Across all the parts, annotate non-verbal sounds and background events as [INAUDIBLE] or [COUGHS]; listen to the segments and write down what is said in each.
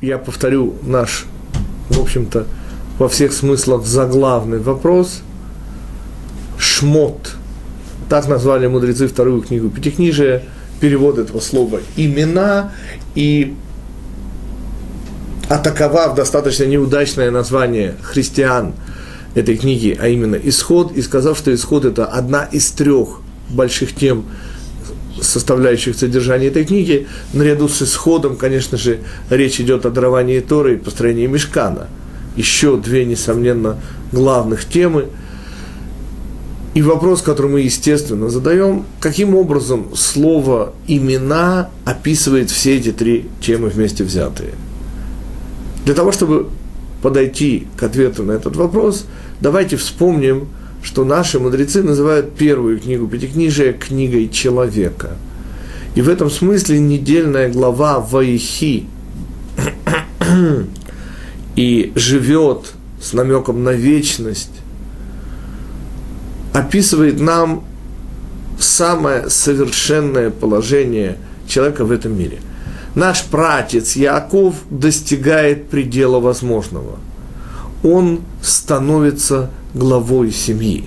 я повторю наш, в общем-то, во всех смыслах заглавный вопрос. Шмот. Так назвали мудрецы вторую книгу Пятикнижия. Перевод этого слова имена. И атаковав достаточно неудачное название христиан этой книги, а именно «Исход», и сказав, что «Исход» – это одна из трех больших тем, составляющих содержания этой книги, наряду с исходом, конечно же, речь идет о даровании Торы и построении Мешкана. Еще две, несомненно, главных темы. И вопрос, который мы, естественно, задаем, каким образом слово «имена» описывает все эти три темы вместе взятые. Для того, чтобы подойти к ответу на этот вопрос, давайте вспомним – что наши мудрецы называют первую книгу Пятикнижия книгой человека. И в этом смысле недельная глава Ваихи [CLEARS THROAT] и живет с намеком на вечность, описывает нам самое совершенное положение человека в этом мире. Наш пратец Яков достигает предела возможного. Он становится главой семьи.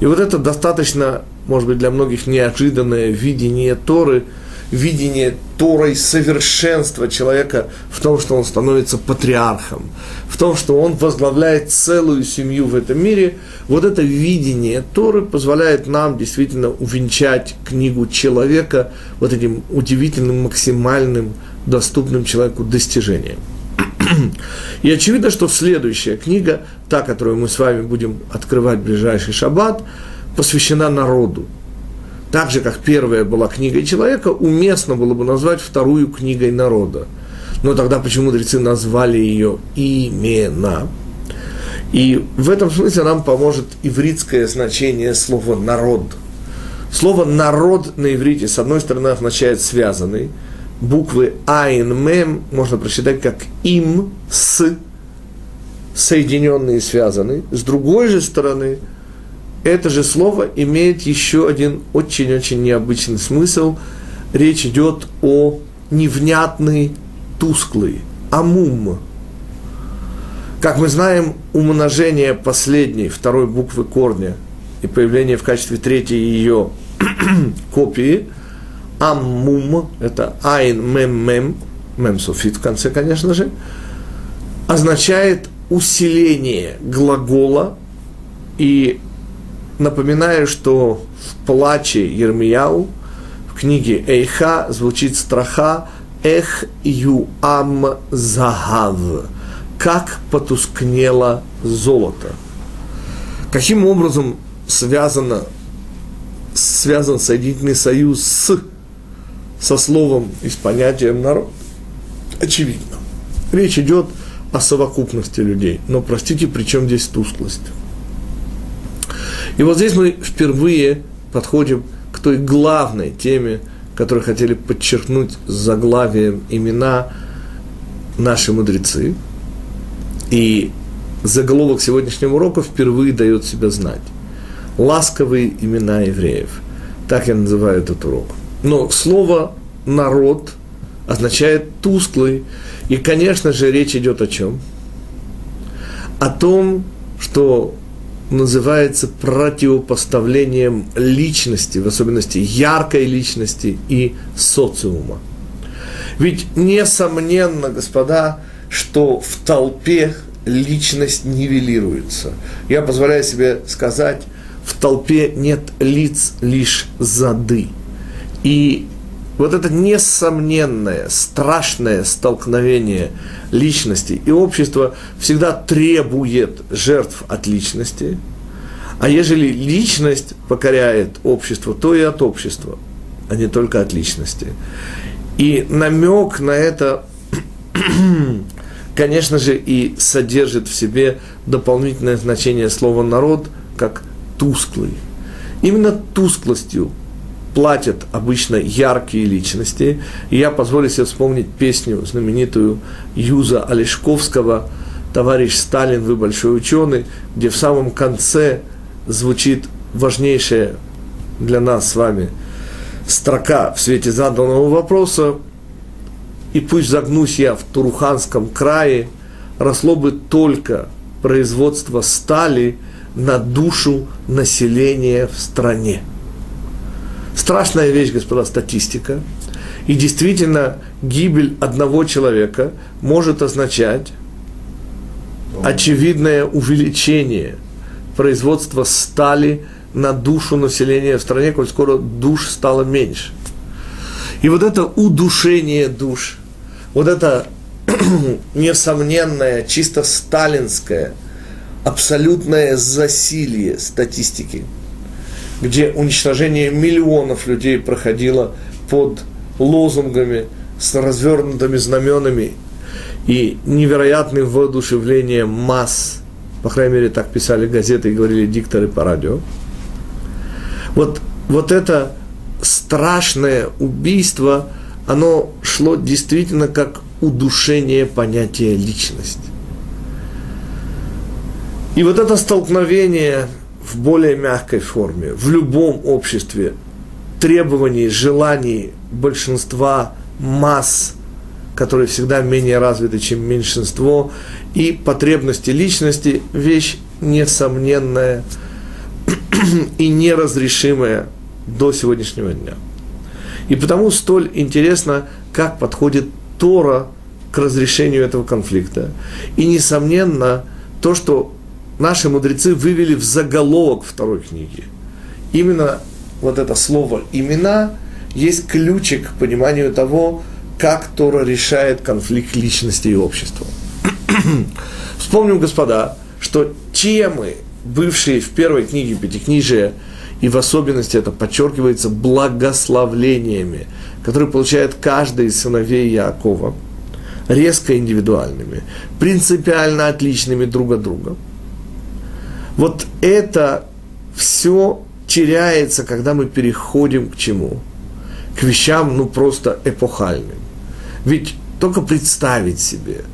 И вот это достаточно, может быть, для многих неожиданное видение Торы, видение Торой совершенства человека в том, что он становится патриархом, в том, что он возглавляет целую семью в этом мире. Вот это видение Торы позволяет нам действительно увенчать книгу человека вот этим удивительным, максимальным, доступным человеку достижением. [CLEARS THROAT] И очевидно, что следующая книга, та, которую мы с вами будем открывать в ближайший шаббат, посвящена народу. Так же, как первая была книгой человека, уместно было бы назвать вторую книгой народа. Но тогда почему мудрецы назвали ее имена? И в этом смысле нам поможет ивритское значение слова «народ». Слово «народ» на иврите, с одной стороны, означает «связанный», буквы Айн Мем можно прочитать как им с соединенные и связаны. С другой же стороны, это же слово имеет еще один очень-очень необычный смысл. Речь идет о невнятный, тусклый, амум. Как мы знаем, умножение последней, второй буквы корня и появление в качестве третьей ее [CLEARS THROAT] копии – Аммум, это айн мем мем, мем суфит в конце, конечно же, означает усиление глагола. И напоминаю, что в плаче Ермияу, в книге Эйха звучит страха Эх ю ам загав, как потускнело золото. Каким образом связано, связан соединительный союз с со словом и с понятием народ, очевидно. Речь идет о совокупности людей. Но, простите, при чем здесь тусклость? И вот здесь мы впервые подходим к той главной теме, которую хотели подчеркнуть заглавием имена наши мудрецы. И заголовок сегодняшнего урока впервые дает себя знать. Ласковые имена евреев. Так я называю этот урок. Но слово «народ» означает «тусклый». И, конечно же, речь идет о чем? О том, что называется противопоставлением личности, в особенности яркой личности и социума. Ведь несомненно, господа, что в толпе личность нивелируется. Я позволяю себе сказать, в толпе нет лиц, лишь зады. И вот это несомненное, страшное столкновение личности и общества всегда требует жертв от личности, а ежели личность покоряет общество, то и от общества, а не только от личности. И намек на это, [CLEARS THROAT] конечно же, и содержит в себе дополнительное значение слова «народ» как «тусклый». Именно тусклостью платят обычно яркие личности. И я позволю себе вспомнить песню знаменитую Юза Олешковского «Товарищ Сталин, вы большой ученый», где в самом конце звучит важнейшая для нас с вами строка в свете заданного вопроса и пусть загнусь я в Туруханском крае, росло бы только производство стали на душу населения в стране. Страшная вещь, господа, статистика. И действительно, гибель одного человека может означать очевидное увеличение производства стали на душу населения в стране, коль скоро душ стало меньше. И вот это удушение душ, вот это [CLEARS THROAT] несомненное, чисто сталинское, абсолютное засилье статистики, где уничтожение миллионов людей проходило под лозунгами с развернутыми знаменами и невероятным воодушевлением масс, по крайней мере, так писали газеты и говорили дикторы по радио. Вот, вот это страшное убийство, оно шло действительно как удушение понятия личности. И вот это столкновение в более мягкой форме, в любом обществе, требований, желаний большинства масс, которые всегда менее развиты, чем меньшинство, и потребности личности – вещь несомненная и неразрешимая до сегодняшнего дня. И потому столь интересно, как подходит Тора к разрешению этого конфликта. И, несомненно, то, что наши мудрецы вывели в заголовок второй книги. Именно вот это слово «имена» есть ключик к пониманию того, как Тора решает конфликт личности и общества. [CLEARS THROAT] Вспомним, господа, что темы, бывшие в первой книге Пятикнижия, и в особенности это подчеркивается благословлениями, которые получает каждый из сыновей Якова, резко индивидуальными, принципиально отличными друг от друга. Вот это все теряется, когда мы переходим к чему? К вещам, ну, просто эпохальным. Ведь только представить себе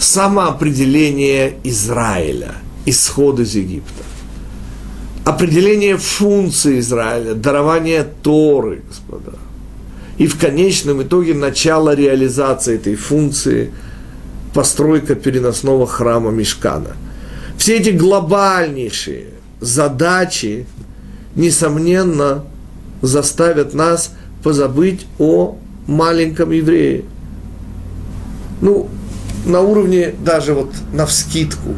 самоопределение Израиля, исход из Египта, определение функции Израиля, дарование Торы, господа. И в конечном итоге начало реализации этой функции, постройка переносного храма Мешкана. Все эти глобальнейшие задачи, несомненно, заставят нас позабыть о маленьком еврее. Ну, на уровне даже вот на вскидку.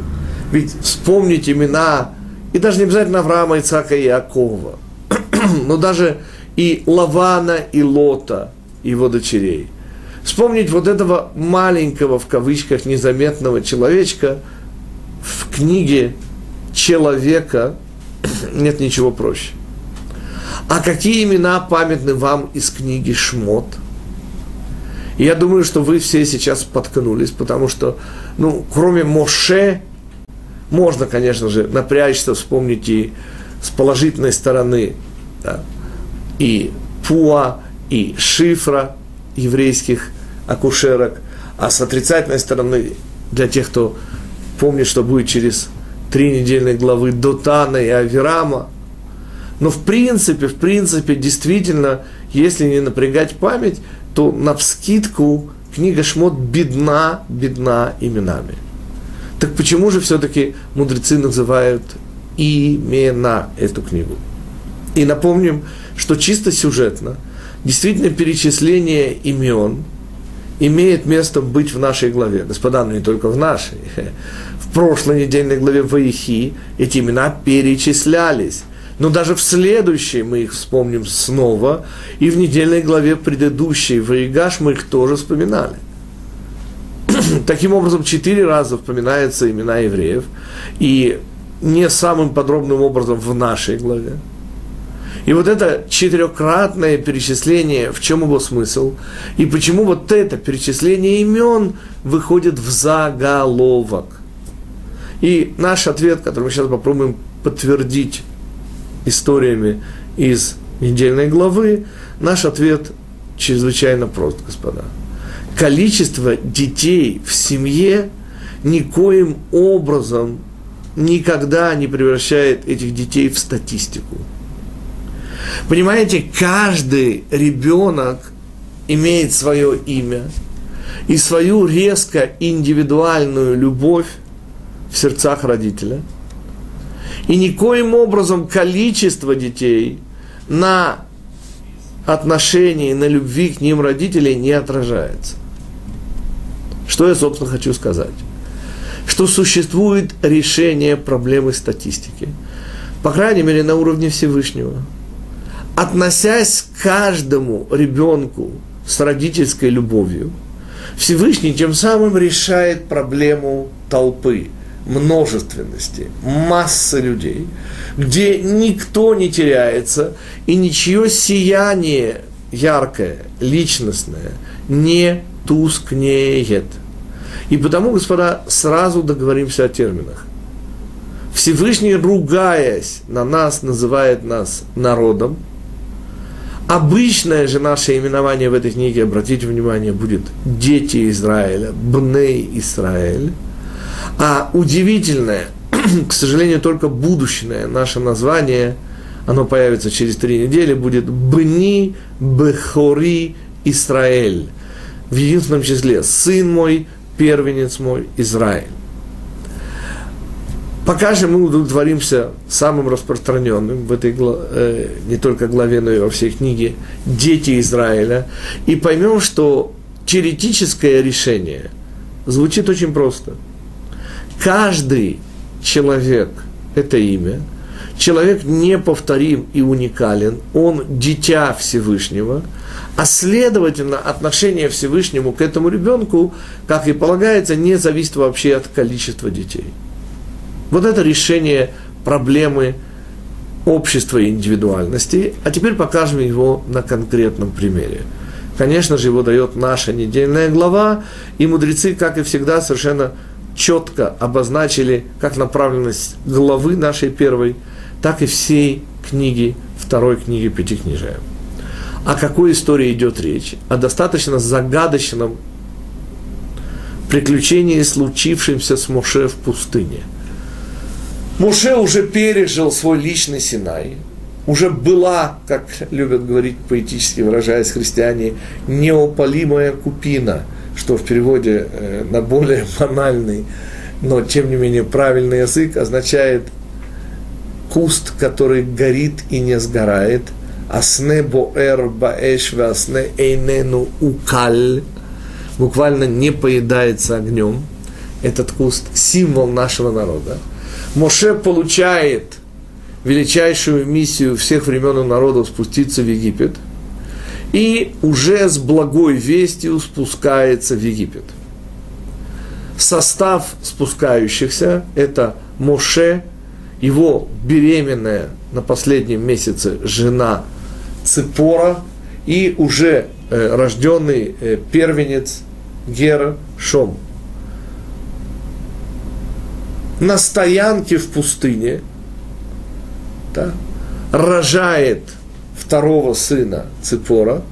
Ведь вспомнить имена и даже не обязательно Авраама, Ицака и Иакова, [CLEARS THROAT] но даже и Лавана, и Лота, его дочерей. Вспомнить вот этого маленького, в кавычках, незаметного человечка в книге «Человека» нет ничего проще. А какие имена памятны вам из книги «Шмот»? я думаю, что вы все сейчас споткнулись, потому что, ну, кроме Моше, можно, конечно же, напрячься, вспомнить и с положительной стороны да, и Пуа, и Шифра еврейских акушерок, а с отрицательной стороны для тех, кто помнит, что будет через три недельные главы Дотана и Авирама. Но в принципе, в принципе, действительно, если не напрягать память, то на вскидку книга Шмот бедна, бедна именами. Так почему же все-таки мудрецы называют имена эту книгу? И напомним, что чисто сюжетно, действительно перечисление имен имеет место быть в нашей главе. Господа, но не только в нашей. [LAUGHS] В прошлой недельной главе Ваихи эти имена перечислялись. Но даже в следующей мы их вспомним снова, и в недельной главе предыдущей Ваигаш мы их тоже вспоминали. [CLEARS THROAT] Таким образом, четыре раза упоминаются имена евреев, и не самым подробным образом в нашей главе. И вот это четырехкратное перечисление, в чем его смысл, и почему вот это перечисление имен выходит в заголовок. И наш ответ, который мы сейчас попробуем подтвердить историями из недельной главы, наш ответ чрезвычайно прост, господа количество детей в семье никоим образом никогда не превращает этих детей в статистику. Понимаете, каждый ребенок имеет свое имя и свою резко индивидуальную любовь в сердцах родителя. И никоим образом количество детей на отношении, на любви к ним родителей не отражается. Что я, собственно, хочу сказать? Что существует решение проблемы статистики. По крайней мере, на уровне Всевышнего. Относясь к каждому ребенку с родительской любовью, Всевышний тем самым решает проблему толпы, множественности, массы людей, где никто не теряется и ничье сияние яркое, личностное не тускнеет. И потому, господа, сразу договоримся о терминах. Всевышний, ругаясь на нас, называет нас народом – Обычное же наше именование в этой книге, обратите внимание, будет «Дети Израиля», «Бней Израиль». А удивительное, [CLEARS THROAT] к сожалению, только будущее наше название, оно появится через три недели, будет «Бни Бехори Израиль». В единственном числе «Сын мой, первенец мой, Израиль». Пока же мы удовлетворимся самым распространенным в этой э, не только главе, но и во всей книге «Дети Израиля» и поймем, что теоретическое решение звучит очень просто. Каждый человек – это имя, человек неповторим и уникален, он дитя Всевышнего, а следовательно отношение Всевышнему к этому ребенку, как и полагается, не зависит вообще от количества детей – вот это решение проблемы общества и индивидуальности. А теперь покажем его на конкретном примере. Конечно же, его дает наша недельная глава, и мудрецы, как и всегда, совершенно четко обозначили как направленность главы нашей первой, так и всей книги, второй книги Пятикнижия. О какой истории идет речь? О достаточно загадочном приключении, случившемся с Моше в пустыне – Муше уже пережил свой личный Синай, уже была, как любят говорить поэтически выражаясь христиане, неопалимая купина, что в переводе э, на более [LAUGHS] банальный, но тем не менее правильный язык означает куст, который горит и не сгорает, асне боэр баэш асне эйнену укаль, буквально не поедается огнем, этот куст, символ нашего народа – Моше получает величайшую миссию всех времен и народов спуститься в Египет, и уже с благой вестью спускается в Египет. Состав спускающихся – это Моше, его беременная на последнем месяце жена Ципора и уже э, рожденный э, первенец Гера Шом – на стоянке в пустыне, да, рожает второго сына Ципора,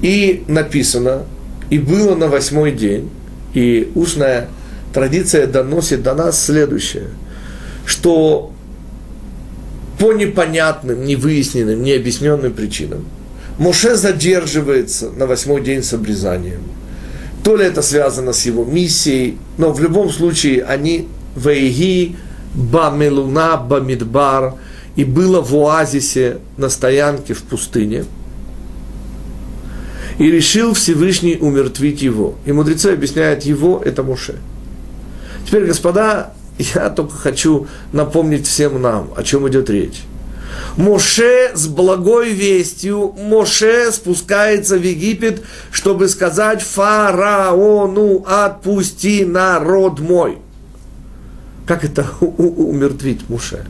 и написано, и было на восьмой день, и устная традиция доносит до нас следующее, что по непонятным, невыясненным, необъясненным причинам Моше задерживается на восьмой день с обрезанием – то ли это связано с его миссией, но в любом случае они вейги бамелуна бамидбар и было в оазисе на стоянке в пустыне. И решил Всевышний умертвить его. И мудрецы объясняют его, это Моше. Теперь, господа, я только хочу напомнить всем нам, о чем идет речь. Моше с благой вестью, Моше спускается в Египет, чтобы сказать фараону, отпусти народ мой. Как это умертвить Моше?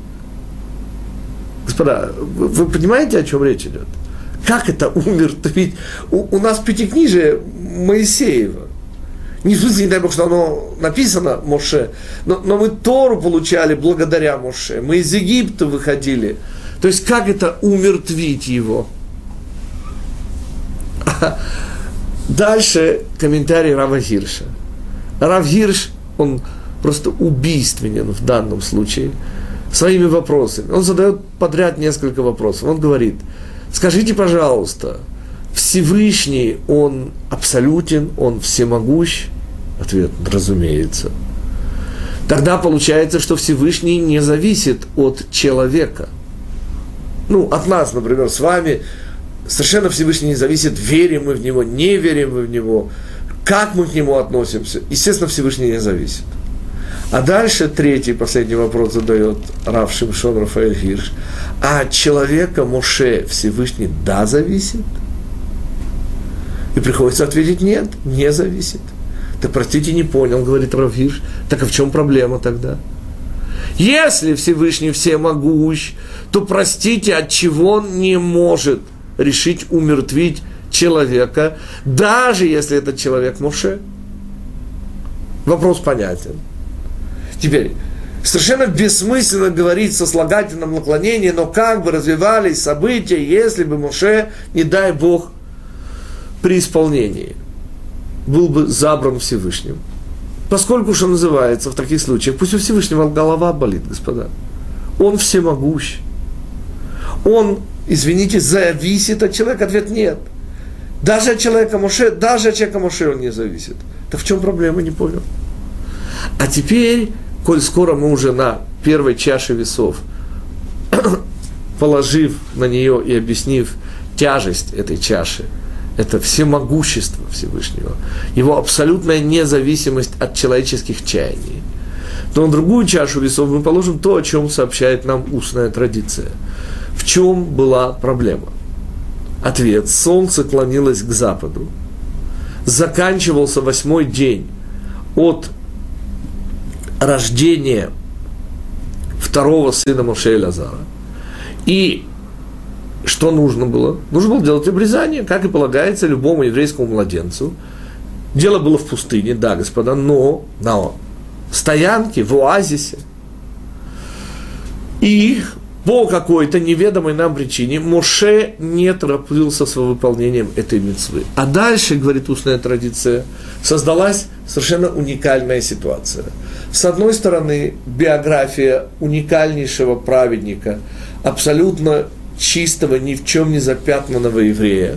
Господа, вы понимаете, о чем речь идет? Как это умертвить? У, у нас пятикнижие Моисеева. Не в смысле, не дай Бог, что оно написано Моше, но, но мы Тору получали благодаря Моше. Мы из Египта выходили – то есть как это умертвить его? Дальше комментарий Рава Гирша. Рав Гирш, он просто убийственен в данном случае своими вопросами. Он задает подряд несколько вопросов. Он говорит, скажите, пожалуйста, Всевышний, он абсолютен, он всемогущ? Ответ, разумеется. Тогда получается, что Всевышний не зависит от человека. Ну, от нас, например, с вами совершенно Всевышний не зависит, верим мы в Него, не верим мы в Него, как мы к Нему относимся. Естественно, Всевышний не зависит. А дальше третий, последний вопрос задает Рав Шимшон Рафаэль Хирш. А от человека Моше Всевышний да зависит? И приходится ответить нет, не зависит. Так простите, не понял, говорит Рав Хирш. Так а в чем проблема тогда? Если Всевышний всемогущ, то простите, от чего он не может решить умертвить человека, даже если этот человек Моше? Вопрос понятен. Теперь, совершенно бессмысленно говорить со слагательным наклонением, но как бы развивались события, если бы Моше, не дай Бог, при исполнении был бы забран Всевышним. Поскольку что называется в таких случаях, пусть у Всевышнего голова болит, господа. Он всемогущ. Он, извините, зависит от человека. Ответ нет. Даже от человека Моше, даже от человека Моше он не зависит. Так в чем проблема, не понял. А теперь коль скоро мы уже на первой чаше весов, [CLEARS THROAT] положив на нее и объяснив тяжесть этой чаши, это всемогущество Всевышнего, его абсолютная независимость от человеческих чаяний, то на другую чашу весов мы положим то, о чем сообщает нам устная традиция. В чем была проблема? Ответ. Солнце клонилось к западу. Заканчивался восьмой день от рождение второго сына Моше Лазара. И что нужно было? Нужно было делать обрезание, как и полагается любому еврейскому младенцу. Дело было в пустыне, да, господа, но на стоянке, в оазисе. И по какой-то неведомой нам причине Моше не торопился с выполнением этой мецвы. А дальше, говорит устная традиция, создалась совершенно уникальная ситуация. С одной стороны, биография уникальнейшего праведника, абсолютно чистого, ни в чем не запятнанного еврея.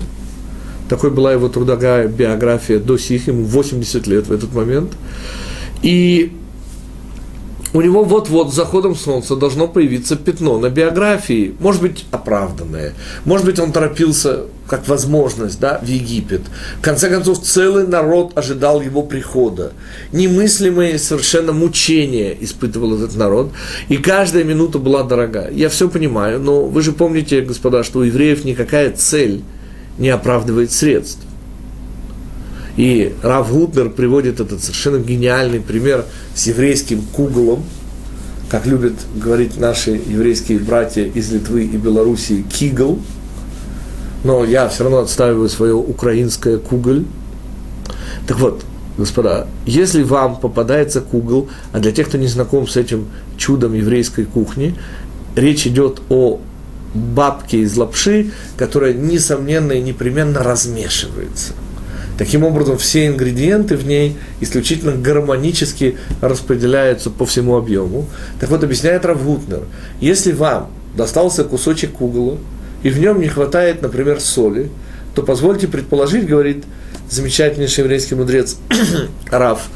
Такой была его трудовая биография до сих, ему 80 лет в этот момент. И у него вот-вот с заходом солнца должно появиться пятно на биографии, может быть, оправданное, может быть, он торопился как возможность, да, в Египет. В конце концов, целый народ ожидал его прихода. Немыслимые совершенно мучения испытывал этот народ, и каждая минута была дорога. Я все понимаю, но вы же помните, господа, что у евреев никакая цель не оправдывает средств. И Рав Гутнер приводит этот совершенно гениальный пример с еврейским куглом, как любят говорить наши еврейские братья из Литвы и Белоруссии, кигл, но я все равно отстаиваю свое украинское куголь. Так вот, господа, если вам попадается кугл, а для тех, кто не знаком с этим чудом еврейской кухни, речь идет о бабке из лапши, которая, несомненно и непременно размешивается – Таким образом, все ингредиенты в ней исключительно гармонически распределяются по всему объему. Так вот, объясняет Равгутнер, если вам достался кусочек кугла, и в нем не хватает, например, соли, то позвольте предположить, говорит замечательнейший еврейский мудрец [CLEARS THROAT] Раф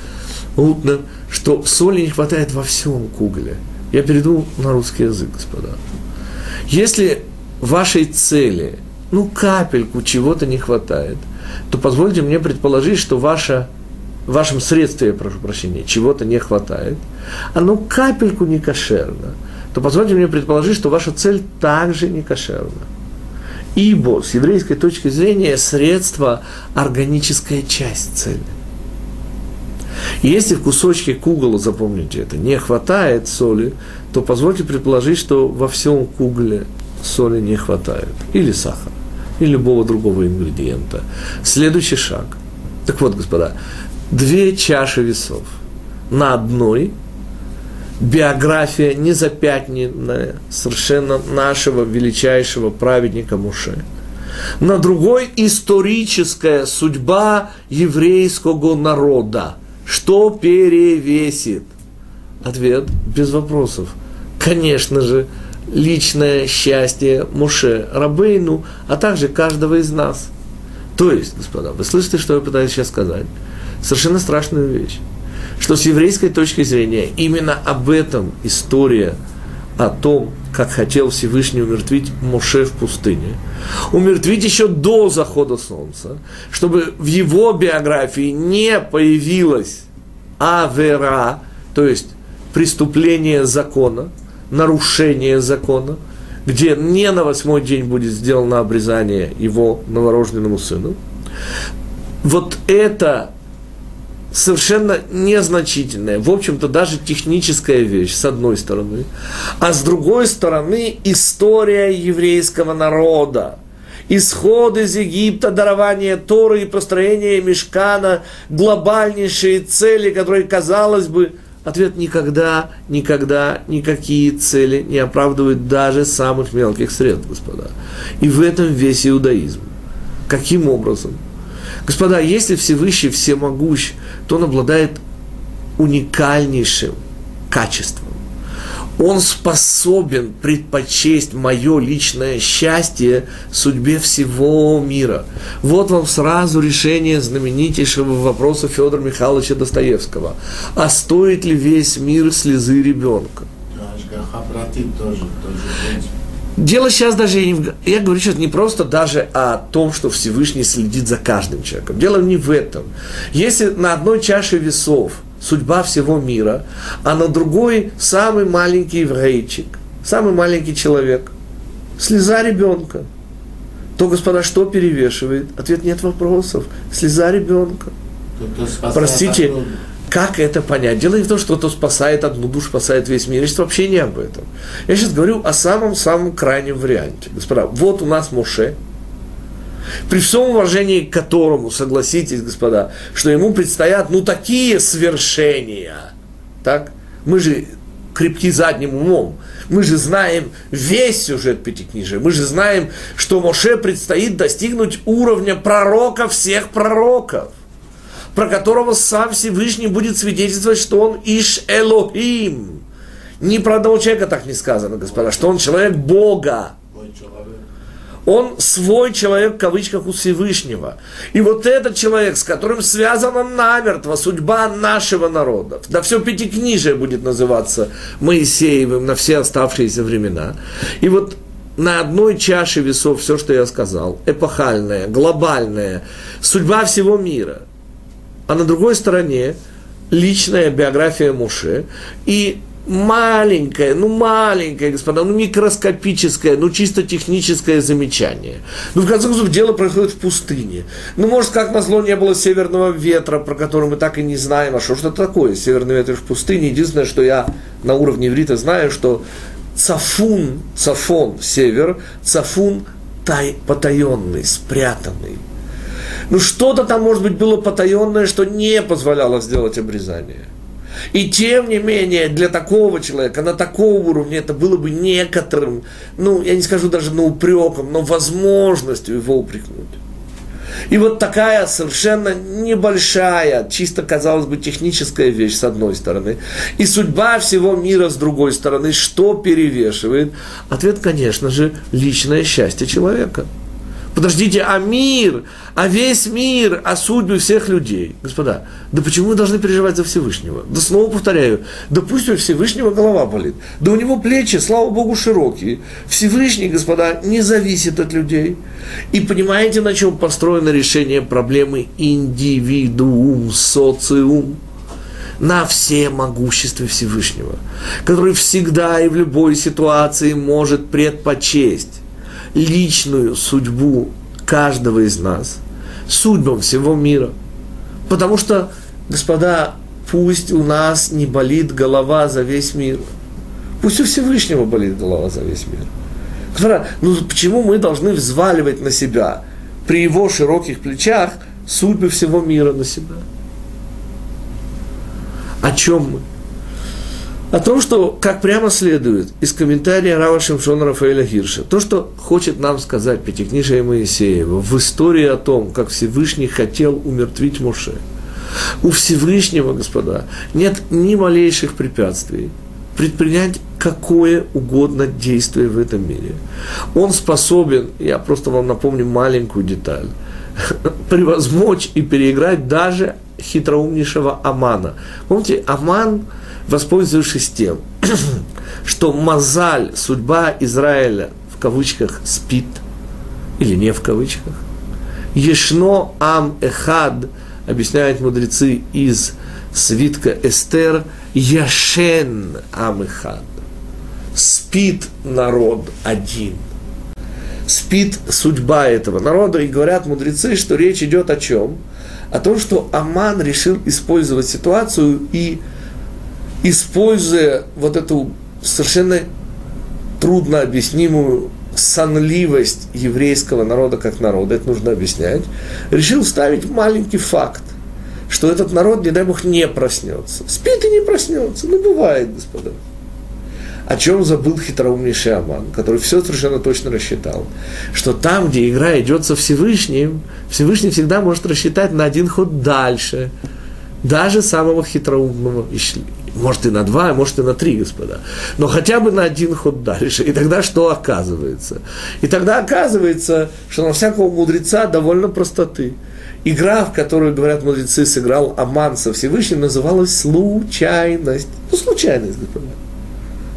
Гутнер, что соли не хватает во всем кугле. Я перейду на русский язык, господа. Если вашей цели, ну, капельку чего-то не хватает – то позвольте мне предположить, что ваша, в вашем средстве, я прошу прощения, чего-то не хватает, оно капельку не кошерно, то позвольте мне предположить, что ваша цель также не кошерна. Ибо с еврейской точки зрения средство – органическая часть цели. Если в кусочке кугла, запомните это, не хватает соли, то позвольте предположить, что во всем кугле соли не хватает. Или сахара и любого другого ингредиента. Следующий шаг. Так вот, господа, две чаши весов. На одной биография незапятненная совершенно нашего величайшего праведника Муше. На другой историческая судьба еврейского народа. Что перевесит? Ответ без вопросов. Конечно же, личное счастье Муше Рабейну, а также каждого из нас. То есть, господа, вы слышите, что я пытаюсь сейчас сказать? Совершенно страшную вещь. Что с еврейской точки зрения именно об этом история о том, как хотел Всевышний умертвить Моше в пустыне. Умертвить еще до захода солнца, чтобы в его биографии не появилась авера, то есть преступление закона, нарушение закона, где не на восьмой день будет сделано обрезание его новорожденному сыну. Вот это совершенно незначительная, в общем-то, даже техническая вещь, с одной стороны, а с другой стороны, история еврейского народа, исход из Египта, дарование Торы и построение Мешкана, глобальнейшие цели, которые, казалось бы, ответ никогда, никогда никакие цели не оправдывают даже самых мелких средств, господа. И в этом весь иудаизм. Каким образом? Господа, если Всевышний всемогущ, то он обладает уникальнейшим качеством. Он способен предпочесть мое личное счастье судьбе всего мира. Вот вам сразу решение знаменитейшего вопроса Федора Михайловича Достоевского. А стоит ли весь мир слезы ребенка? тоже, тоже Дело сейчас даже, я говорю сейчас не просто даже о том, что Всевышний следит за каждым человеком. Дело не в этом. Если на одной чаше весов судьба всего мира, а на другой самый маленький еврейчик, самый маленький человек, слеза ребенка, то, господа, что перевешивает? Ответ нет вопросов. Слеза ребенка. Простите, как это понять? Дело не в том, что кто спасает одну душу, спасает весь мир. Речь вообще не об этом. Я сейчас говорю о самом-самом крайнем варианте. Господа, вот у нас Моше, при всем уважении к которому, согласитесь, господа, что ему предстоят, ну, такие свершения, так? Мы же крепки задним умом. Мы же знаем весь сюжет Пятикнижия. Мы же знаем, что Моше предстоит достигнуть уровня пророка всех пророков про которого сам Всевышний будет свидетельствовать, что он Иш Элохим. Ни про одного человека так не сказано, господа, что он человек Бога. Он свой человек, в кавычках, у Всевышнего. И вот этот человек, с которым связана намертво судьба нашего народа, да все пятикнижие будет называться Моисеевым на все оставшиеся времена. И вот на одной чаше весов все, что я сказал, эпохальное, глобальное, судьба всего мира – а на другой стороне личная биография Муше и маленькое, ну маленькое, господа, ну микроскопическое, ну чисто техническое замечание. Ну, в конце концов, дело происходит в пустыне. Ну, может, как назло не было северного ветра, про который мы так и не знаем, а что что такое северный ветер в пустыне. Единственное, что я на уровне иврита знаю, что цафун, цафон, север, цафун тай, потаенный, спрятанный. Ну что-то там, может быть, было потаенное, что не позволяло сделать обрезание. И тем не менее, для такого человека, на таком уровне, это было бы некоторым, ну, я не скажу даже на упреком, но возможностью его упрекнуть. И вот такая совершенно небольшая, чисто, казалось бы, техническая вещь с одной стороны, и судьба всего мира с другой стороны, что перевешивает? Ответ, конечно же, личное счастье человека – Подождите, а мир, а весь мир, а судьбы всех людей. Господа, да почему мы должны переживать за Всевышнего? Да снова повторяю, да пусть у Всевышнего голова болит. Да у него плечи, слава Богу, широкие. Всевышний, господа, не зависит от людей. И понимаете, на чем построено решение проблемы индивидуум, социум? на все могуществе Всевышнего, который всегда и в любой ситуации может предпочесть личную судьбу каждого из нас, судьбам всего мира. Потому что, господа, пусть у нас не болит голова за весь мир. Пусть у Всевышнего болит голова за весь мир. Господа, ну почему мы должны взваливать на себя при его широких плечах судьбы всего мира на себя? О чем мы? О том, что, как прямо следует из комментария Рава Шимшона Рафаэля Гирша, то, что хочет нам сказать Пятикнижие Моисеева в истории о том, как Всевышний хотел умертвить Моше. У Всевышнего, господа, нет ни малейших препятствий предпринять какое угодно действие в этом мире. Он способен, я просто вам напомню маленькую деталь, [LAUGHS] превозмочь и переиграть даже хитроумнейшего Амана. Помните, Аман, воспользовавшись тем, [CLEARS THROAT] что Мазаль, судьба Израиля, в кавычках, спит, или не в кавычках, Ешно Ам Эхад, объясняют мудрецы из свитка Эстер, Яшен Ам Эхад. Спит народ один. Спит судьба этого народа, и говорят мудрецы, что речь идет о чем? О том, что Аман решил использовать ситуацию и, используя вот эту совершенно трудно объяснимую сонливость еврейского народа как народа, это нужно объяснять, решил вставить маленький факт, что этот народ, не дай бог, не проснется. Спит и не проснется. Ну, бывает, господа. О чем забыл хитроумнейший Аман, который все совершенно точно рассчитал, что там, где игра идет со Всевышним, Всевышний всегда может рассчитать на один ход дальше, даже самого хитроумного может и на два, может и на три, господа. Но хотя бы на один ход дальше. И тогда что оказывается? И тогда оказывается, что на всякого мудреца довольно простоты. Игра, в которую, говорят мудрецы, сыграл Аман со Всевышним, называлась случайность. Ну, случайность, господа.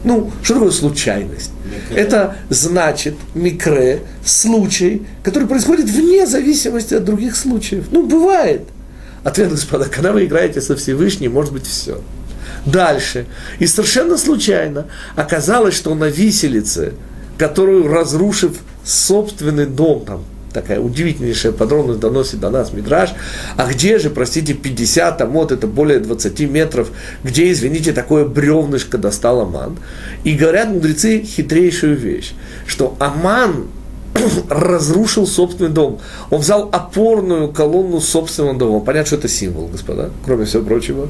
Ну, что такое случайность? Микре. Это значит микре, случай, который происходит вне зависимости от других случаев. Ну, бывает. Ответ, господа, когда вы играете со Всевышним, может быть все. Дальше. И совершенно случайно оказалось, что на виселице, которую, разрушив собственный дом, там, такая удивительнейшая подробность доносит до нас Мидраж. А где же, простите, 50 амот, это более 20 метров, где, извините, такое бревнышко достал Аман? И говорят мудрецы хитрейшую вещь, что Аман [CLEARS THROAT] разрушил собственный дом. Он взял опорную колонну собственного дома. Понятно, что это символ, господа, кроме всего прочего.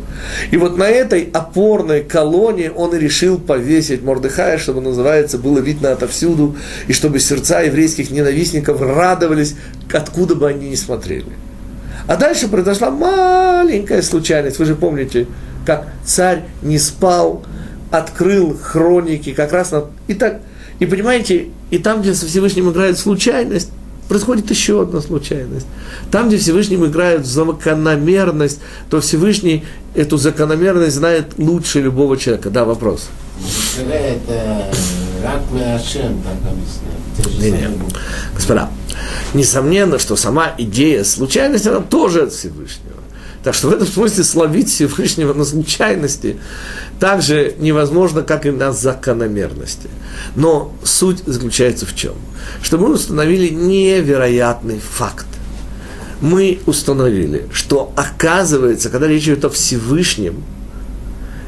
И вот на этой опорной колонне он и решил повесить Мордыхая, чтобы, называется, было видно отовсюду, и чтобы сердца еврейских ненавистников радовались, откуда бы они ни смотрели. А дальше произошла маленькая случайность. Вы же помните, как царь не спал, открыл хроники, как раз на... И так, и понимаете, и там, где со Всевышним играет случайность, происходит еще одна случайность. Там, где Всевышним играет закономерность, то Всевышний эту закономерность знает лучше любого человека. Да, вопрос. Не, не. Господа, несомненно, что сама идея случайности, она тоже от Всевышнего. Так что в этом смысле словить Всевышнего на случайности также невозможно, как и на закономерности. Но суть заключается в чем? Что мы установили невероятный факт. Мы установили, что оказывается, когда речь идет о Всевышнем,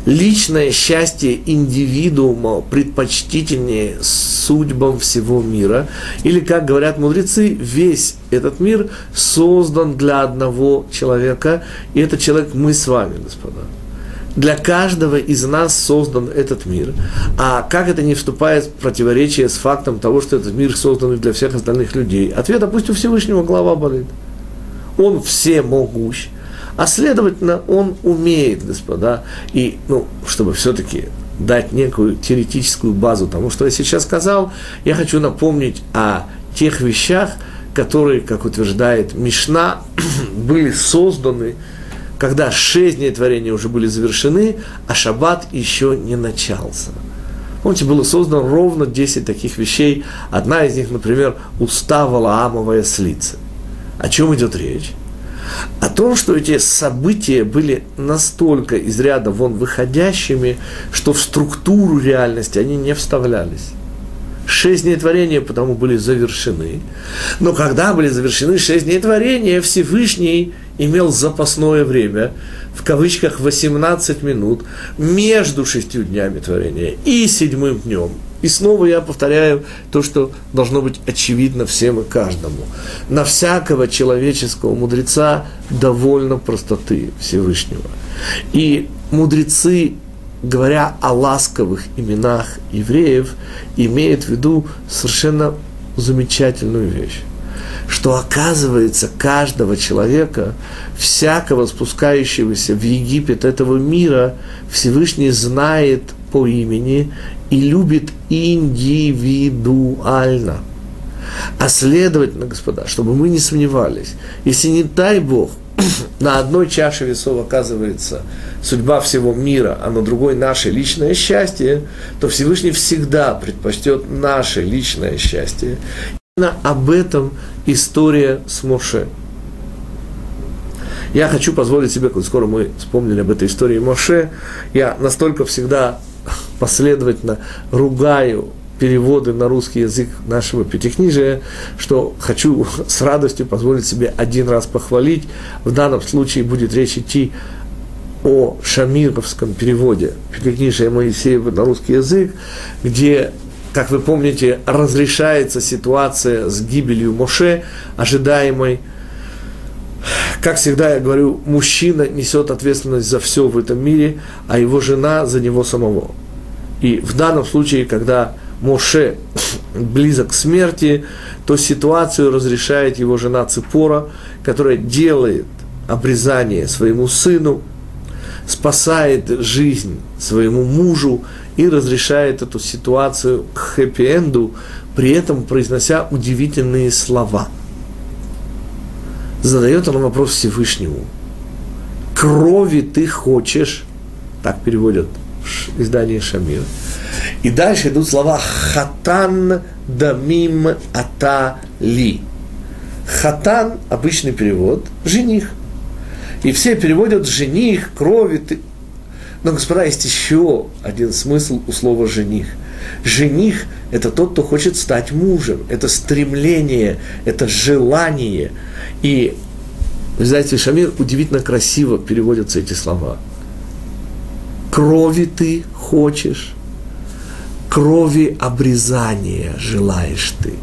личное счастье индивидуума предпочтительнее судьбам всего мира. Или, как говорят мудрецы, весь этот мир создан для одного человека, и этот человек мы с вами, господа. Для каждого из нас создан этот мир. А как это не вступает в противоречие с фактом того, что этот мир создан для всех остальных людей? Ответ, пусть у Всевышнего голова болит. Он всемогущ. А следовательно, он умеет, господа, и, ну, чтобы все-таки дать некую теоретическую базу тому, что я сейчас сказал, я хочу напомнить о тех вещах, которые, как утверждает Мишна, [CLEARS THROAT] были созданы, когда шесть дней творения уже были завершены, а шаббат еще не начался. Помните, было создано ровно 10 таких вещей. Одна из них, например, устава Валаамовая слица. О чем идет речь? О том, что эти события были настолько из ряда вон выходящими, что в структуру реальности они не вставлялись. Шесть дней творения потому были завершены. Но когда были завершены шесть дней творения, Всевышний имел запасное время, в кавычках 18 минут, между шестью днями творения и седьмым днем. И снова я повторяю то, что должно быть очевидно всем и каждому. На всякого человеческого мудреца довольно простоты Всевышнего. И мудрецы, говоря о ласковых именах евреев, имеют в виду совершенно замечательную вещь что оказывается каждого человека, всякого спускающегося в Египет этого мира, Всевышний знает по имени и любит индивидуально. А следовательно, господа, чтобы мы не сомневались, если не дай Бог, [COUGHS] на одной чаше весов оказывается судьба всего мира, а на другой наше личное счастье, то Всевышний всегда предпочтет наше личное счастье. Именно об этом история с Моше. Я хочу позволить себе, скоро мы вспомнили об этой истории Моше, я настолько всегда последовательно ругаю переводы на русский язык нашего пятикнижия, что хочу с радостью позволить себе один раз похвалить. В данном случае будет речь идти о шамировском переводе пятикнижия Моисеева на русский язык, где как вы помните, разрешается ситуация с гибелью Моше, ожидаемой. Как всегда я говорю, мужчина несет ответственность за все в этом мире, а его жена за него самого. И в данном случае, когда Моше близок к смерти, то ситуацию разрешает его жена Ципора, которая делает обрезание своему сыну, спасает жизнь своему мужу и разрешает эту ситуацию к хэппи-энду, при этом произнося удивительные слова. Задает он вопрос Всевышнему. Крови ты хочешь, так переводят издание Шамир. И дальше идут слова «хатан дамим ата ли». Хатан – обычный перевод, жених. И все переводят жених, крови. Ты... Но, господа, есть еще один смысл у слова жених. Жених – это тот, кто хочет стать мужем. Это стремление, это желание. И в издательстве Шамир удивительно красиво переводятся эти слова. Крови ты хочешь, крови обрезания желаешь ты.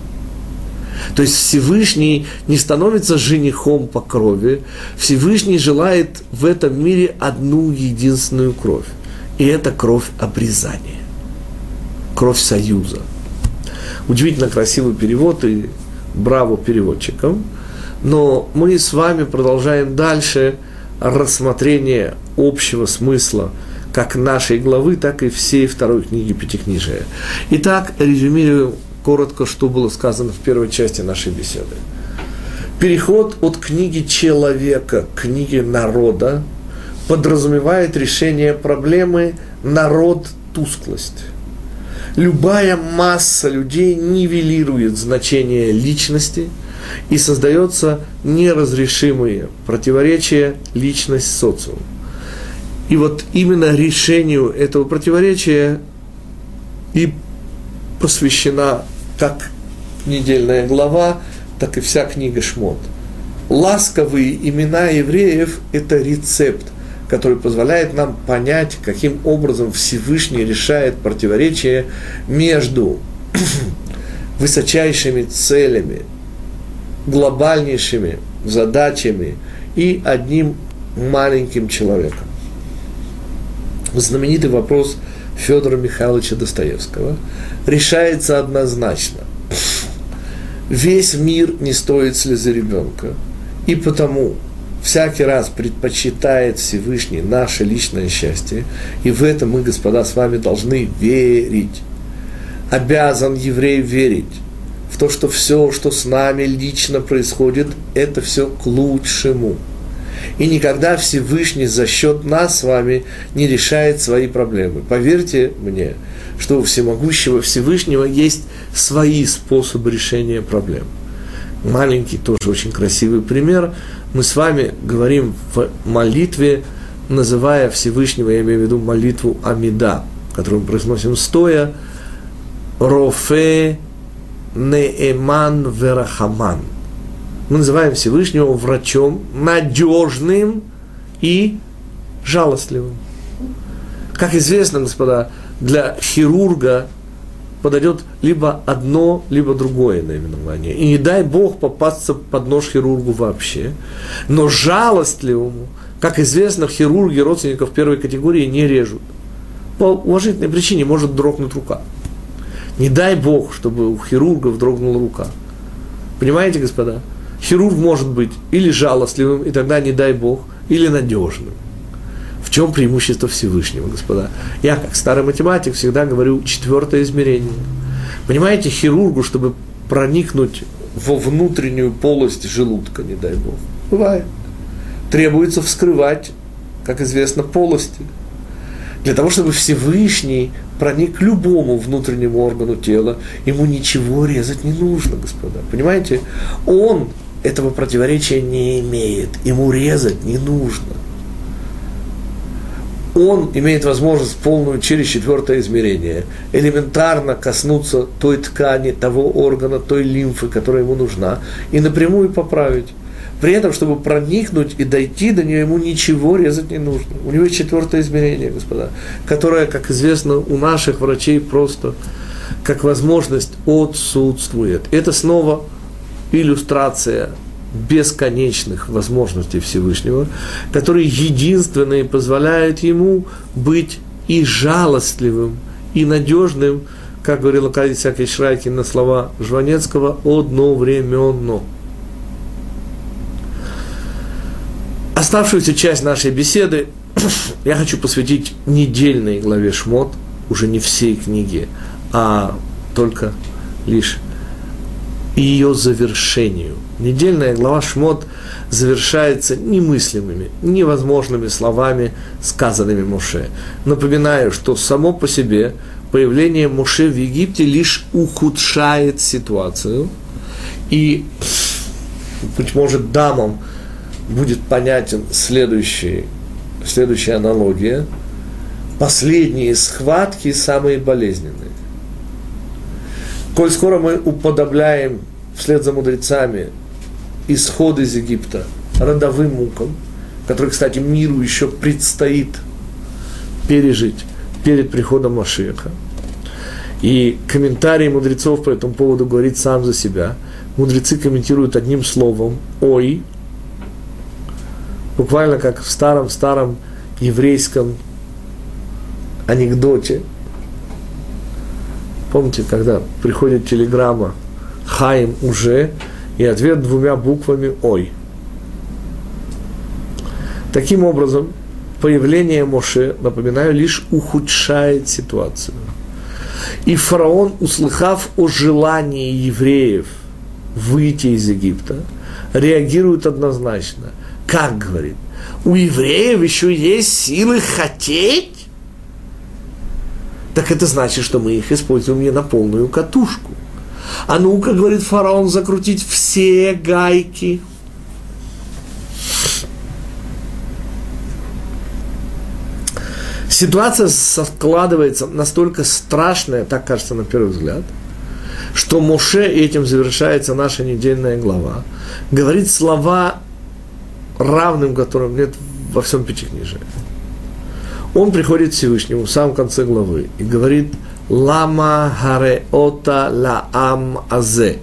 То есть Всевышний не становится женихом по крови, Всевышний желает в этом мире одну единственную кровь. И это кровь обрезания, кровь союза. Удивительно красивый перевод и браво переводчикам. Но мы с вами продолжаем дальше рассмотрение общего смысла – как нашей главы, так и всей второй книги Пятикнижия. Итак, резюмирую коротко, что было сказано в первой части нашей беседы. Переход от книги человека к книге народа подразумевает решение проблемы «народ – тусклость». Любая масса людей нивелирует значение личности и создается неразрешимые противоречия личность-социум. И вот именно решению этого противоречия и посвящена как недельная глава, так и вся книга Шмот. Ласковые имена евреев – это рецепт, который позволяет нам понять, каким образом Всевышний решает противоречие между [CLEARS THROAT] высочайшими целями, глобальнейшими задачами и одним маленьким человеком знаменитый вопрос Федора Михайловича Достоевского решается однозначно. Весь мир не стоит слезы ребенка, и потому всякий раз предпочитает Всевышний наше личное счастье, и в этом мы, господа, с вами должны верить. Обязан еврей верить в то, что все, что с нами лично происходит, это все к лучшему – и никогда Всевышний за счет нас с вами не решает свои проблемы. Поверьте мне, что у всемогущего Всевышнего есть свои способы решения проблем. Маленький тоже очень красивый пример. Мы с вами говорим в молитве, называя Всевышнего, я имею в виду молитву Амида, которую мы произносим стоя, Рофе Неэман Верахаман – мы называем Всевышнего врачом, надежным и жалостливым. Как известно, господа, для хирурга подойдет либо одно, либо другое наименование. И не дай Бог попасться под нож хирургу вообще. Но жалостливому, как известно, хирурги родственников первой категории не режут. По уважительной причине может дрогнуть рука. Не дай Бог, чтобы у хирурга дрогнула рука. Понимаете, господа? Хирург может быть или жалостливым, и тогда не дай Бог, или надежным. В чем преимущество Всевышнего, господа? Я, как старый математик, всегда говорю четвертое измерение. Понимаете, хирургу, чтобы проникнуть во внутреннюю полость желудка, не дай Бог. Бывает. Требуется вскрывать, как известно, полости. Для того, чтобы Всевышний проник к любому внутреннему органу тела, ему ничего резать не нужно, господа. Понимаете? Он этого противоречия не имеет, ему резать не нужно. Он имеет возможность полную через четвертое измерение элементарно коснуться той ткани, того органа, той лимфы, которая ему нужна, и напрямую поправить. При этом, чтобы проникнуть и дойти до нее, ему ничего резать не нужно. У него есть четвертое измерение, господа, которое, как известно, у наших врачей просто как возможность отсутствует. Это снова иллюстрация бесконечных возможностей Всевышнего, которые единственные позволяют ему быть и жалостливым, и надежным, как говорил Акадий Всякий Шрайкин на слова Жванецкого, одновременно. Оставшуюся часть нашей беседы [CLEARS THROAT] я хочу посвятить недельной главе Шмот, уже не всей книге, а только лишь ее завершению. Недельная глава Шмот завершается немыслимыми, невозможными словами, сказанными Моше. Напоминаю, что само по себе появление Моше в Египте лишь ухудшает ситуацию. И, быть может, дамам будет понятен следующий, следующая аналогия. Последние схватки самые болезненные. Коль скоро мы уподобляем вслед за мудрецами исход из Египта родовым мукам, который, кстати, миру еще предстоит пережить перед приходом Машеха. И комментарий мудрецов по этому поводу говорит сам за себя. Мудрецы комментируют одним словом «ой», буквально как в старом-старом еврейском анекдоте – Помните, когда приходит телеграмма Хаим уже, и ответ двумя буквами Ой. Таким образом, появление Моше, напоминаю, лишь ухудшает ситуацию. И фараон, услыхав о желании евреев выйти из Египта, реагирует однозначно. Как говорит? У евреев еще есть силы хотеть? Так это значит, что мы их используем не на полную катушку. А ну-ка, говорит фараон, закрутить все гайки. Ситуация складывается настолько страшная, так кажется на первый взгляд, что Моше, этим завершается наша недельная глава, говорит слова, равным которым нет во всем Пятикнижии он приходит к Всевышнему в самом конце главы и говорит «Лама хареота ла ам азе»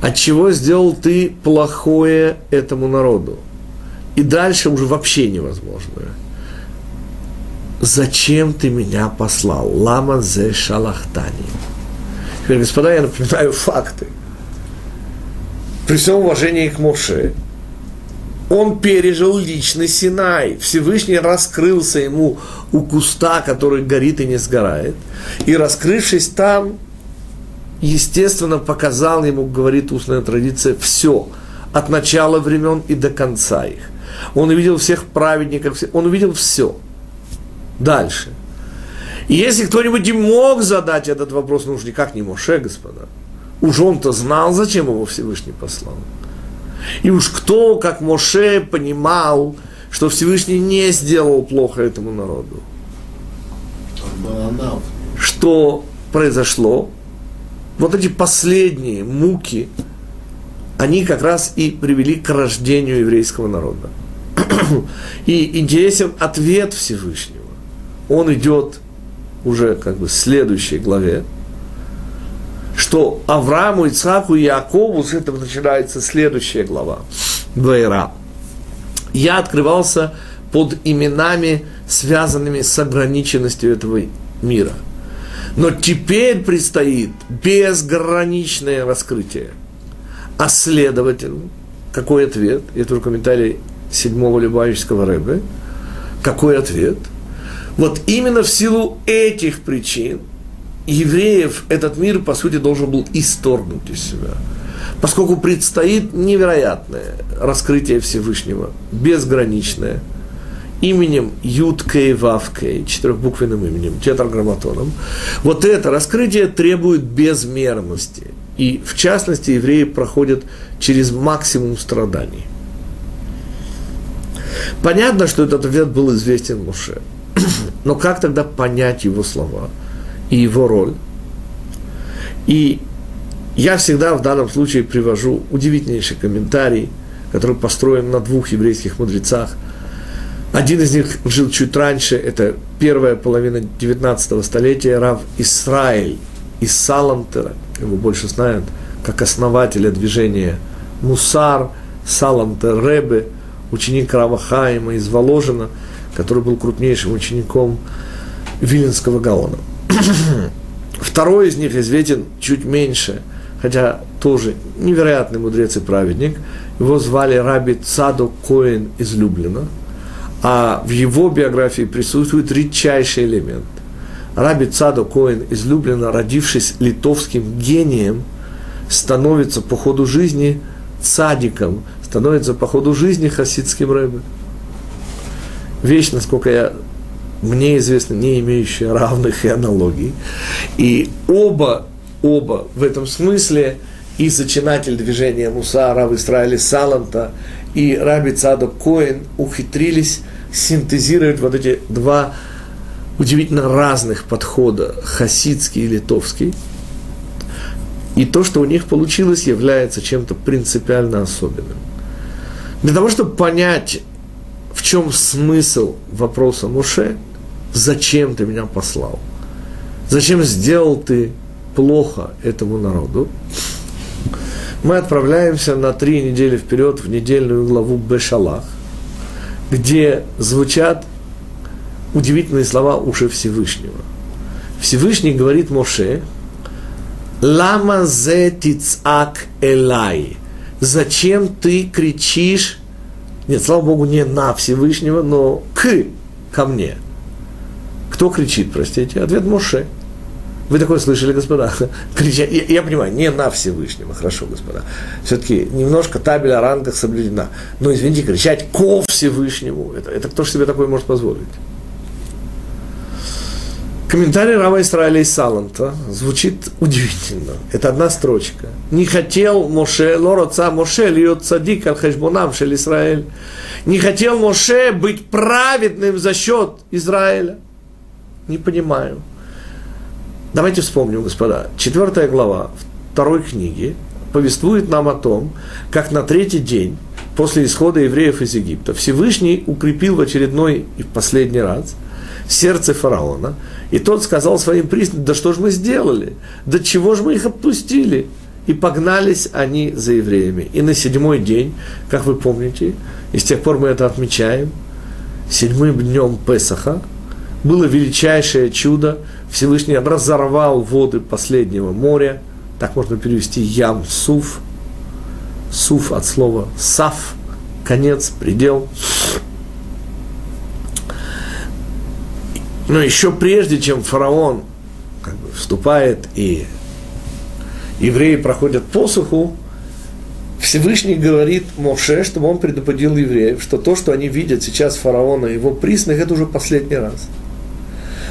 от чего сделал ты плохое этому народу? И дальше уже вообще невозможно. Зачем ты меня послал? Лама зе шалахтани. Теперь, господа, я напоминаю факты. При всем уважении к Моше, он пережил личный Синай. Всевышний раскрылся ему у куста, который горит и не сгорает. И раскрывшись там, естественно, показал ему, говорит устная традиция, все, от начала времен и до конца их. Он увидел всех праведников, он увидел все. Дальше. И если кто-нибудь и мог задать этот вопрос, ну уж никак не Моше, господа. Уж он-то знал, зачем его Всевышний послал. И уж кто, как Моше, понимал, что Всевышний не сделал плохо этому народу. Что произошло? Вот эти последние муки, они как раз и привели к рождению еврейского народа. И интересен ответ Всевышнего. Он идет уже как бы в следующей главе, что Аврааму, Ицхаку и Якову, с этого начинается следующая глава, Двойра. Я открывался под именами, связанными с ограниченностью этого мира. Но теперь предстоит безграничное раскрытие. А следовательно, какой ответ? Это комментарий седьмого Любавического Рэбе. Какой ответ? Вот именно в силу этих причин евреев этот мир, по сути, должен был исторгнуть из себя. Поскольку предстоит невероятное раскрытие Всевышнего, безграничное, именем Юд Кей Вав Кей, четырехбуквенным именем, тетраграмматоном. Вот это раскрытие требует безмерности. И, в частности, евреи проходят через максимум страданий. Понятно, что этот ответ был известен Муше. [CLEARS THROAT] Но как тогда понять его слова и его роль? И я всегда в данном случае привожу удивительнейший комментарий, который построен на двух еврейских мудрецах. Один из них жил чуть раньше, это первая половина 19 столетия, Рав Исраиль из Салантера, его больше знают как основателя движения Мусар, Салантер Ребе, ученик Рава Хаима из Воложина, который был крупнейшим учеником Виленского Гаона. [COUGHS] Второй из них известен чуть меньше, хотя тоже невероятный мудрец и праведник. Его звали Раби Цадо Коэн из Люблина, а в его биографии присутствует редчайший элемент. Раби Цадо Коэн из Люблина, родившись литовским гением, становится по ходу жизни цадиком, становится по ходу жизни хасидским рэбе. Вещь, насколько я, мне известно, не имеющая равных и аналогий. И оба, оба в этом смысле, и зачинатель движения Муса, Рав Исраили Саланта, и Раби Цадок Коин ухитрились синтезировать вот эти два удивительно разных подхода, хасидский и литовский. И то, что у них получилось, является чем-то принципиально особенным. Для того, чтобы понять, в чем смысл вопроса Муше, зачем ты меня послал, зачем сделал ты плохо этому народу, мы отправляемся на три недели вперед в недельную главу Бешалах, где звучат удивительные слова уши Всевышнего. Всевышний говорит Моше, «Лама зе тицак элай» зачем ты кричишь, нет, слава Богу, не на Всевышнего, но к, ко мне. Кто кричит, простите? Ответ Моше. Вы такое слышали, господа? [LAUGHS] Кричать, я, я понимаю, не на Всевышнего, хорошо, господа. Все-таки немножко табель о рангах соблюдена. Но, извините, кричать ко Всевышнему, это, это кто же себе такое может позволить? Комментарий Рава Исраиля из Саланта звучит удивительно. Это одна строчка. Не хотел Моше, лороца Моше, льет цадик аль хешбонам шель Израиль. Не хотел Моше быть праведным за счет Израиля. Не понимаю. Давайте вспомним, господа. Четвертая глава второй книги повествует нам о том, как на третий день после исхода евреев из Египта Всевышний укрепил в очередной и в последний раз сердце фараона – и тот сказал своим приснам, да что же мы сделали? Да чего же мы их отпустили? И погнались они за евреями. И на седьмой день, как вы помните, и с тех пор мы это отмечаем, седьмым днем Песаха, было величайшее чудо. Всевышний разорвал воды последнего моря. Так можно перевести ям суф. Суф от слова саф, конец, предел. Но еще прежде, чем фараон как бы, вступает и евреи проходят посуху, Всевышний говорит Моше, чтобы он предупредил евреев, что то, что они видят сейчас фараона и его присных, это уже последний раз.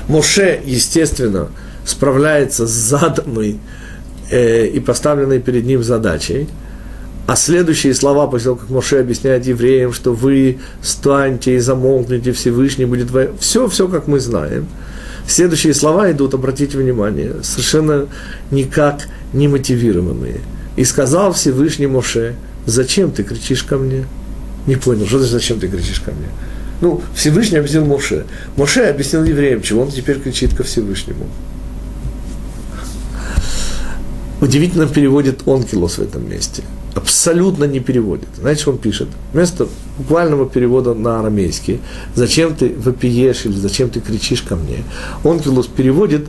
Моше, естественно, справляется с заданной э, и поставленной перед ним задачей – а следующие слова, после того, как Моше объясняет евреям, что вы станьте и замолкните, Всевышний будет... Все, все, как мы знаем. Следующие слова идут, обратите внимание, совершенно никак не мотивированные. И сказал Всевышний Моше, зачем ты кричишь ко мне? Не понял, что значит, зачем ты кричишь ко мне? Ну, Всевышний объяснил Моше. Моше объяснил евреям, чего он теперь кричит ко Всевышнему. Удивительно переводит Онкилос в этом месте – абсолютно не переводит. Знаете, он пишет? Вместо буквального перевода на арамейский «Зачем ты вопиешь» или «Зачем ты кричишь ко мне?» Онкилус переводит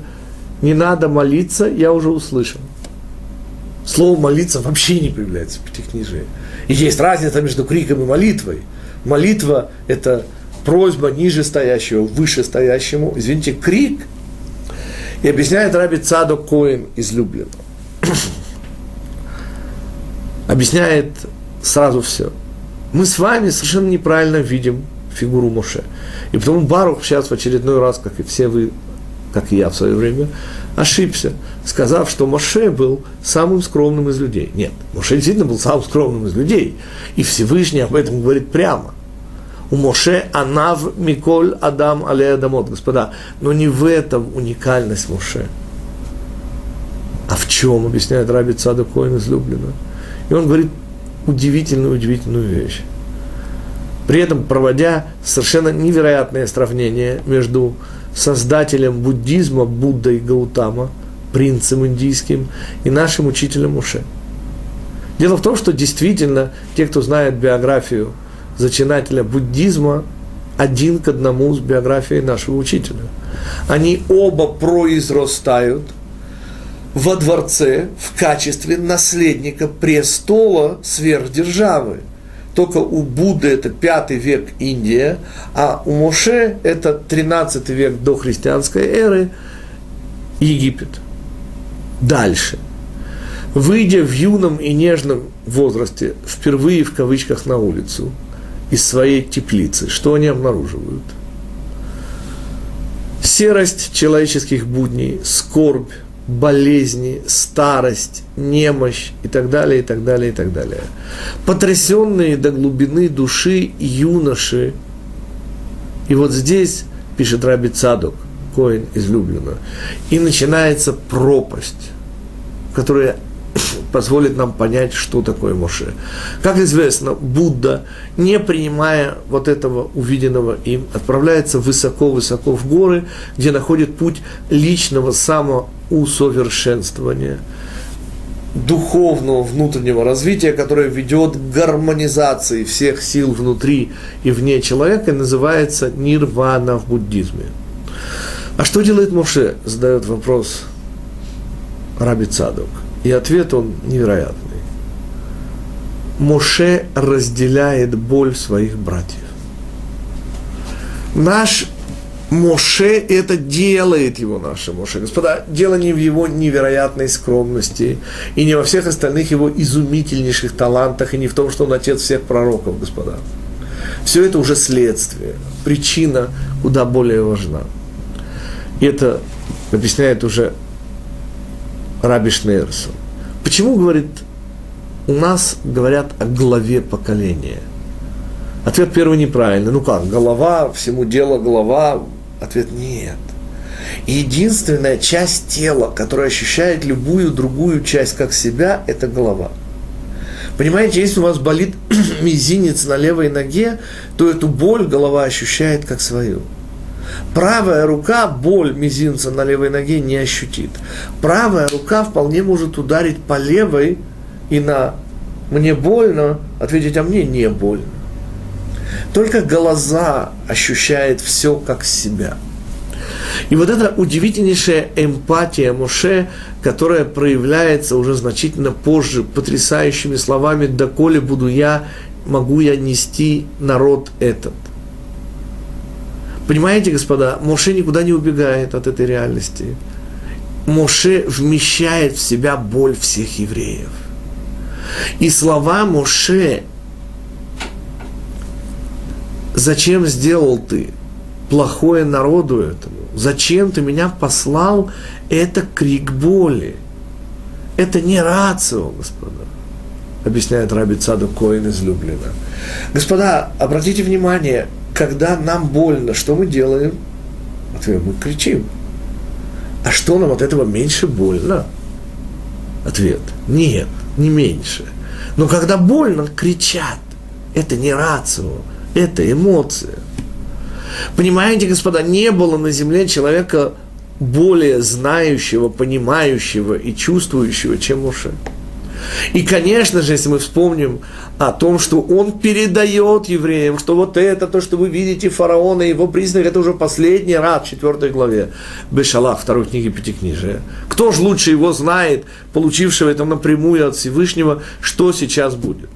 «Не надо молиться, я уже услышал». Слово «молиться» вообще не появляется в Пятикнижии. И есть разница между криком и молитвой. Молитва – это просьба ниже стоящего, выше стоящему. Извините, крик И объясняет Раби Цадок Коин излюбленно. Объясняет сразу все. Мы с вами совершенно неправильно видим фигуру Моше. И потому Барух сейчас в очередной раз, как и все вы, как и я в свое время, ошибся, сказав, что Моше был самым скромным из людей. Нет, Моше действительно был самым скромным из людей. И Всевышний об этом говорит прямо. У Моше Анав Миколь Адам Але Адамот, господа. Но не в этом уникальность Моше. А в чем, объясняет Раби Цада Коин излюбленно. И он говорит удивительную-удивительную вещь. При этом проводя совершенно невероятное сравнение между создателем буддизма Буддой Гаутама, принцем индийским, и нашим учителем Муше. Дело в том, что действительно те, кто знает биографию зачинателя буддизма, один к одному с биографией нашего учителя. Они оба произрастают во дворце в качестве наследника престола сверхдержавы. Только у Будды это пятый век Индия, а у Моше это 13 век до христианской эры Египет. Дальше. Выйдя в юном и нежном возрасте, впервые в кавычках на улицу, из своей теплицы, что они обнаруживают? Серость человеческих будней, скорбь, болезни, старость, немощь и так далее, и так далее, и так далее. Потрясенные до глубины души юноши. И вот здесь, пишет Раби Цадок, Коин излюбленно, и начинается пропасть, которая позволит нам понять, что такое Моше. Как известно, Будда, не принимая вот этого увиденного им, отправляется высоко-высоко в горы, где находит путь личного самоусовершенствования, духовного внутреннего развития, которое ведет к гармонизации всех сил внутри и вне человека, и называется нирвана в буддизме. А что делает Моше? Задает вопрос Раби Цадок. И ответ он невероятный. Моше разделяет боль своих братьев. Наш Моше это делает его наше Моше. Господа, дело не в его невероятной скромности и не во всех остальных его изумительнейших талантах и не в том, что он отец всех пророков, господа. Все это уже следствие. Причина куда более важна. И это объясняет уже Раби Шнейрсон. Почему, говорит, у нас говорят о главе поколения? Ответ первый неправильный. Ну как, голова, всему дело голова? Ответ нет. Единственная часть тела, которая ощущает любую другую часть как себя, это голова. Понимаете, если у вас болит [CLEARS THROAT] мизинец на левой ноге, то эту боль голова ощущает как свою. Правая рука боль мизинца на левой ноге не ощутит. Правая рука вполне может ударить по левой и на «мне больно» ответить «а мне не больно». Только глаза ощущает все как себя. И вот эта удивительнейшая эмпатия Моше, которая проявляется уже значительно позже потрясающими словами «доколе буду я, могу я нести народ этот». Понимаете, господа, Моше никуда не убегает от этой реальности. Моше вмещает в себя боль всех евреев. И слова Моше «Зачем сделал ты плохое народу этому? Зачем ты меня послал?» Это крик боли. Это не рацио, господа объясняет Раби Цаду Коин из Люблина. Господа, обратите внимание, когда нам больно, что мы делаем? Ответ, мы кричим. А что нам от этого меньше больно? Ответ, нет, не меньше. Но когда больно, кричат. Это не рацио, это эмоция. Понимаете, господа, не было на земле человека более знающего, понимающего и чувствующего, чем Моше. И, конечно же, если мы вспомним о том, что он передает евреям, что вот это, то, что вы видите фараона его признак, это уже последний раз в 4 главе Бешалах, второй книги Пятикнижия. Кто же лучше его знает, получившего это напрямую от Всевышнего, что сейчас будет?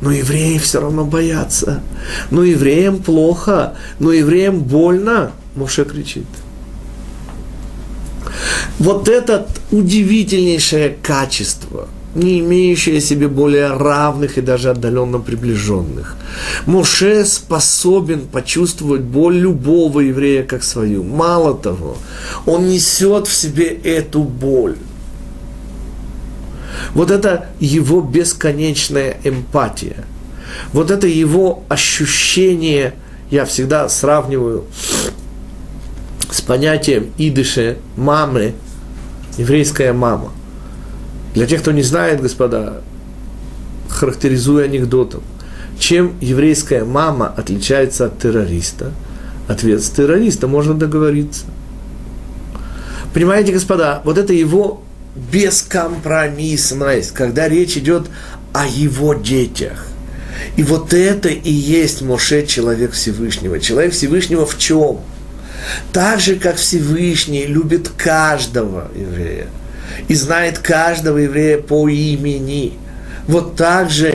Но евреи все равно боятся. Но евреям плохо, но евреям больно. Моше кричит. Вот это удивительнейшее качество, не имеющее себе более равных и даже отдаленно приближенных. Моше способен почувствовать боль любого еврея как свою. Мало того, он несет в себе эту боль. Вот это его бесконечная эмпатия. Вот это его ощущение, я всегда сравниваю с понятием идыше мамы, еврейская мама. Для тех, кто не знает, господа, характеризуя анекдотом, чем еврейская мама отличается от террориста? Ответ с террориста можно договориться. Понимаете, господа, вот это его бескомпромиссность, когда речь идет о его детях. И вот это и есть Моше, человек Всевышнего. Человек Всевышнего в чем? Так же, как Всевышний любит каждого еврея и знает каждого еврея по имени. Вот так же